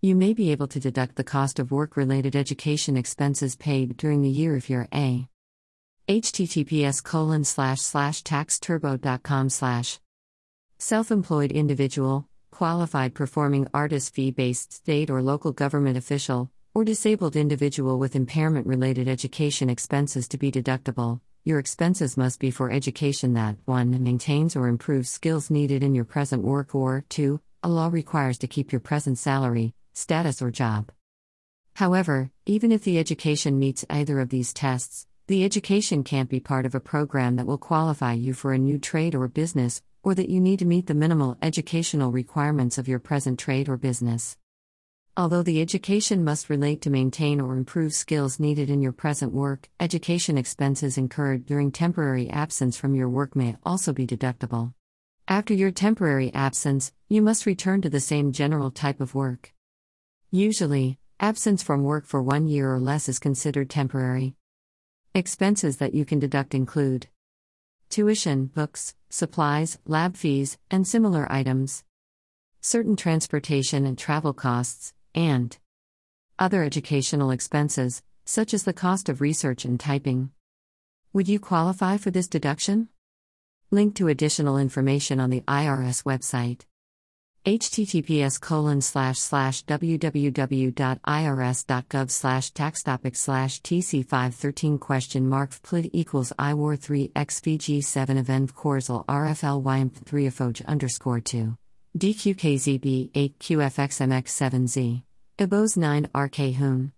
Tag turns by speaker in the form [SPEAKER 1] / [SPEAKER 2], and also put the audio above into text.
[SPEAKER 1] You may be able to deduct the cost of work related education expenses paid during the year if you're a https colon slash slash taxturbo.com slash self employed individual, qualified performing artist fee based state or local government official, or disabled individual with impairment related education expenses to be deductible. Your expenses must be for education that 1. maintains or improves skills needed in your present work, or 2. a law requires to keep your present salary, status, or job. However, even if the education meets either of these tests, the education can't be part of a program that will qualify you for a new trade or business, or that you need to meet the minimal educational requirements of your present trade or business. Although the education must relate to maintain or improve skills needed in your present work, education expenses incurred during temporary absence from your work may also be deductible. After your temporary absence, you must return to the same general type of work. Usually, absence from work for one year or less is considered temporary. Expenses that you can deduct include tuition, books, supplies, lab fees, and similar items, certain transportation and travel costs, and other educational expenses, such as the cost of research and typing. Would you qualify for this deduction? Link to additional information on the IRS website https colon slash slash www.irs.gov slash tax topic slash tc513 question mark plit equals iwar 3 xvg 7 event corsal rfl ymp 3 afoj underscore 2 dqkzb 8 qfxmx 7z ibos 9 rk hoon